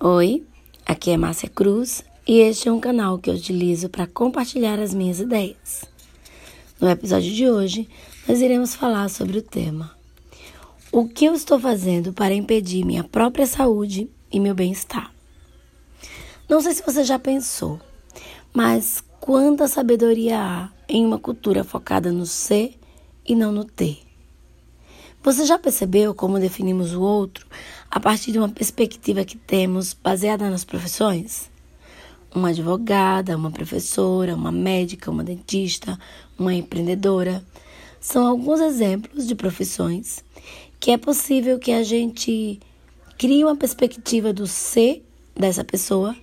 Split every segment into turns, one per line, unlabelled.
Oi, aqui é Márcia Cruz e este é um canal que eu utilizo para compartilhar as minhas ideias. No episódio de hoje, nós iremos falar sobre o tema: O que eu estou fazendo para impedir minha própria saúde e meu bem-estar? Não sei se você já pensou, mas quanta sabedoria há em uma cultura focada no ser e não no ter? Você já percebeu como definimos o outro a partir de uma perspectiva que temos baseada nas profissões? Uma advogada, uma professora, uma médica, uma dentista, uma empreendedora. São alguns exemplos de profissões que é possível que a gente crie uma perspectiva do ser dessa pessoa,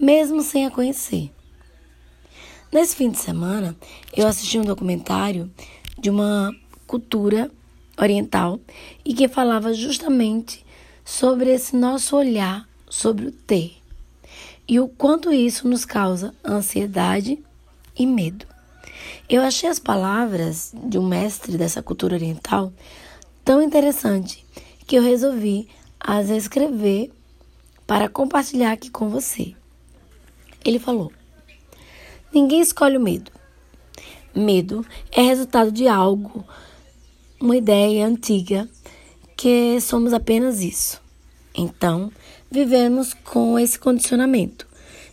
mesmo sem a conhecer. Nesse fim de semana, eu assisti um documentário de uma cultura oriental e que falava justamente sobre esse nosso olhar sobre o ter e o quanto isso nos causa ansiedade e medo. Eu achei as palavras de um mestre dessa cultura oriental tão interessante que eu resolvi as escrever para compartilhar aqui com você. Ele falou: Ninguém escolhe o medo. Medo é resultado de algo uma ideia antiga que somos apenas isso. Então, vivemos com esse condicionamento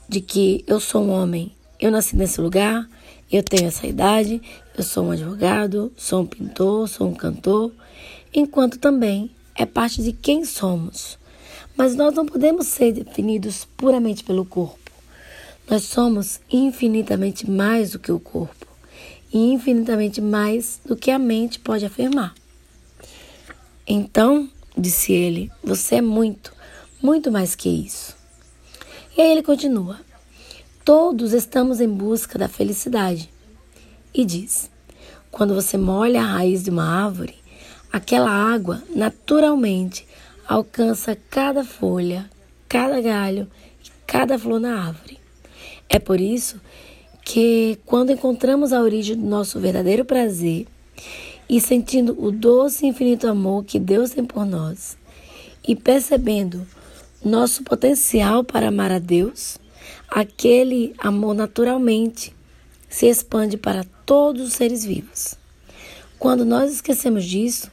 de que eu sou um homem, eu nasci nesse lugar, eu tenho essa idade, eu sou um advogado, sou um pintor, sou um cantor, enquanto também é parte de quem somos. Mas nós não podemos ser definidos puramente pelo corpo. Nós somos infinitamente mais do que o corpo infinitamente mais do que a mente pode afirmar. Então, disse ele, você é muito, muito mais que isso. E aí ele continua: Todos estamos em busca da felicidade. E diz: quando você molha a raiz de uma árvore, aquela água naturalmente alcança cada folha, cada galho e cada flor na árvore. É por isso que quando encontramos a origem do nosso verdadeiro prazer e sentindo o doce e infinito amor que Deus tem por nós e percebendo nosso potencial para amar a Deus, aquele amor naturalmente se expande para todos os seres vivos. Quando nós esquecemos disso,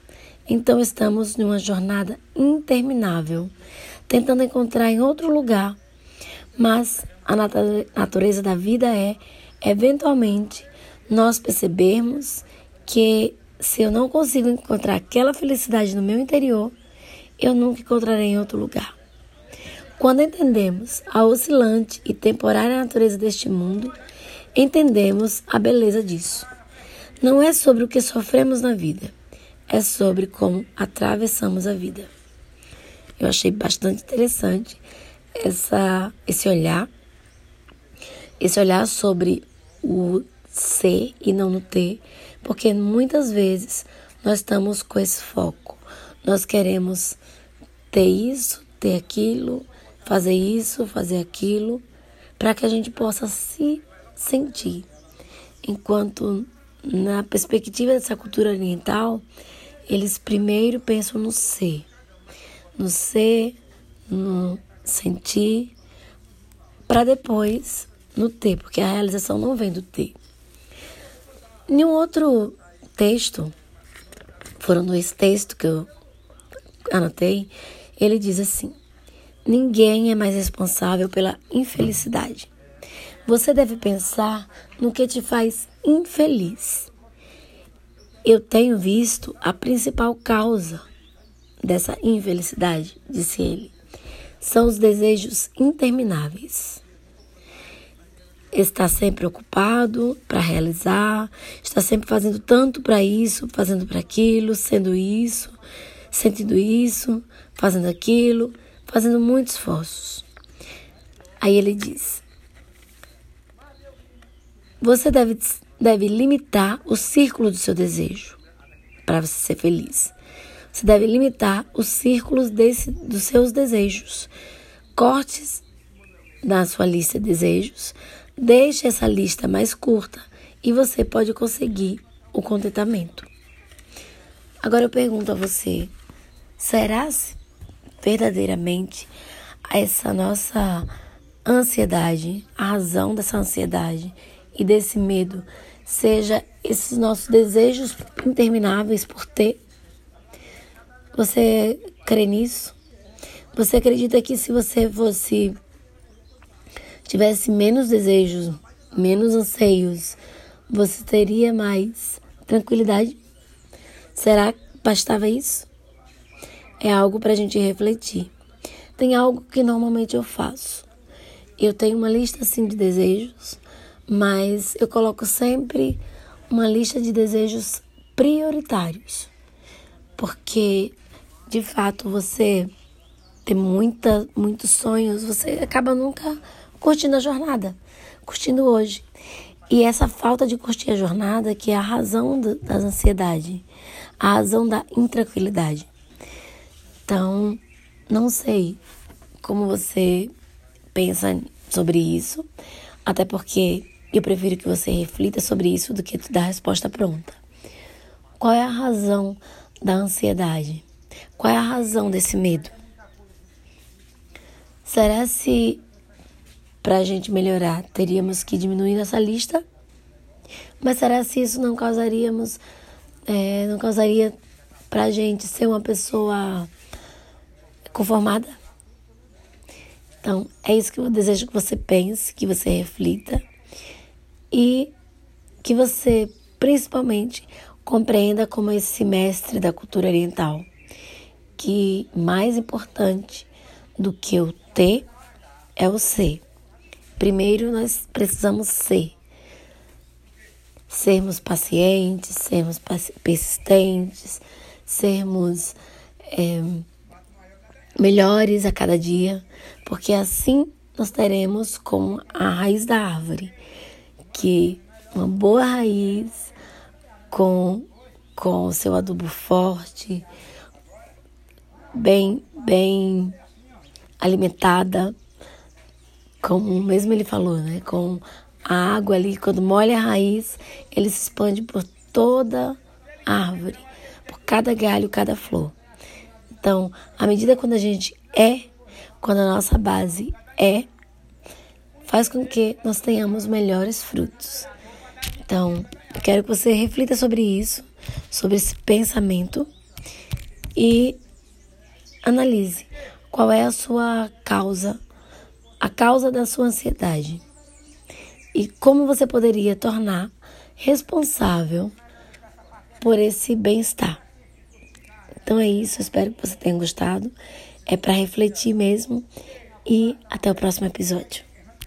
então estamos numa jornada interminável, tentando encontrar em outro lugar, mas a natureza da vida é eventualmente nós percebermos que se eu não consigo encontrar aquela felicidade no meu interior, eu nunca encontrarei em outro lugar. Quando entendemos a oscilante e temporária natureza deste mundo, entendemos a beleza disso. Não é sobre o que sofremos na vida, é sobre como atravessamos a vida. Eu achei bastante interessante essa, esse olhar, esse olhar sobre o ser e não no ter, porque muitas vezes nós estamos com esse foco. Nós queremos ter isso, ter aquilo, fazer isso, fazer aquilo, para que a gente possa se sentir. Enquanto na perspectiva dessa cultura oriental, eles primeiro pensam no ser, no ser, no sentir, para depois no ter, porque a realização não vem do ter. Em um outro texto, foram dois textos que eu anotei, ele diz assim: Ninguém é mais responsável pela infelicidade. Você deve pensar no que te faz infeliz. Eu tenho visto a principal causa dessa infelicidade, disse ele, são os desejos intermináveis está sempre ocupado para realizar, está sempre fazendo tanto para isso, fazendo para aquilo, sendo isso, sentindo isso, fazendo aquilo, fazendo muitos esforços. Aí ele diz: Você deve, deve limitar o círculo do seu desejo para você ser feliz. Você deve limitar os círculos desse, dos seus desejos. Cortes na sua lista de desejos Deixe essa lista mais curta e você pode conseguir o contentamento. Agora eu pergunto a você: será verdadeiramente essa nossa ansiedade, a razão dessa ansiedade e desse medo seja esses nossos desejos intermináveis por ter? Você crê nisso? Você acredita que se você fosse tivesse menos desejos, menos anseios, você teria mais tranquilidade? Será que bastava isso? É algo para a gente refletir. Tem algo que normalmente eu faço. Eu tenho uma lista assim de desejos, mas eu coloco sempre uma lista de desejos prioritários. Porque de fato você tem muita, muitos sonhos, você acaba nunca curtindo a jornada, curtindo hoje. E essa falta de curtir a jornada que é a razão do, das ansiedades, a razão da intranquilidade. Então, não sei como você pensa sobre isso, até porque eu prefiro que você reflita sobre isso do que dar a resposta pronta. Qual é a razão da ansiedade? Qual é a razão desse medo? Será se para a gente melhorar, teríamos que diminuir nossa lista. Mas será se isso não causaríamos, é, não causaria para a gente ser uma pessoa conformada? Então, é isso que eu desejo que você pense, que você reflita e que você, principalmente, compreenda como esse mestre da cultura oriental, que mais importante do que o ter é o ser. Primeiro, nós precisamos ser. Sermos pacientes, sermos persistentes, sermos é, melhores a cada dia, porque assim nós teremos como a raiz da árvore, que uma boa raiz com com o seu adubo forte, bem bem alimentada, como mesmo ele falou, né? Com a água ali, quando molha a raiz, ele se expande por toda a árvore, por cada galho, cada flor. Então, à medida quando a gente é, quando a nossa base é, faz com que nós tenhamos melhores frutos. Então, quero que você reflita sobre isso, sobre esse pensamento e analise qual é a sua causa a causa da sua ansiedade e como você poderia tornar responsável por esse bem-estar. Então é isso, espero que você tenha gostado. É para refletir mesmo e até o próximo episódio.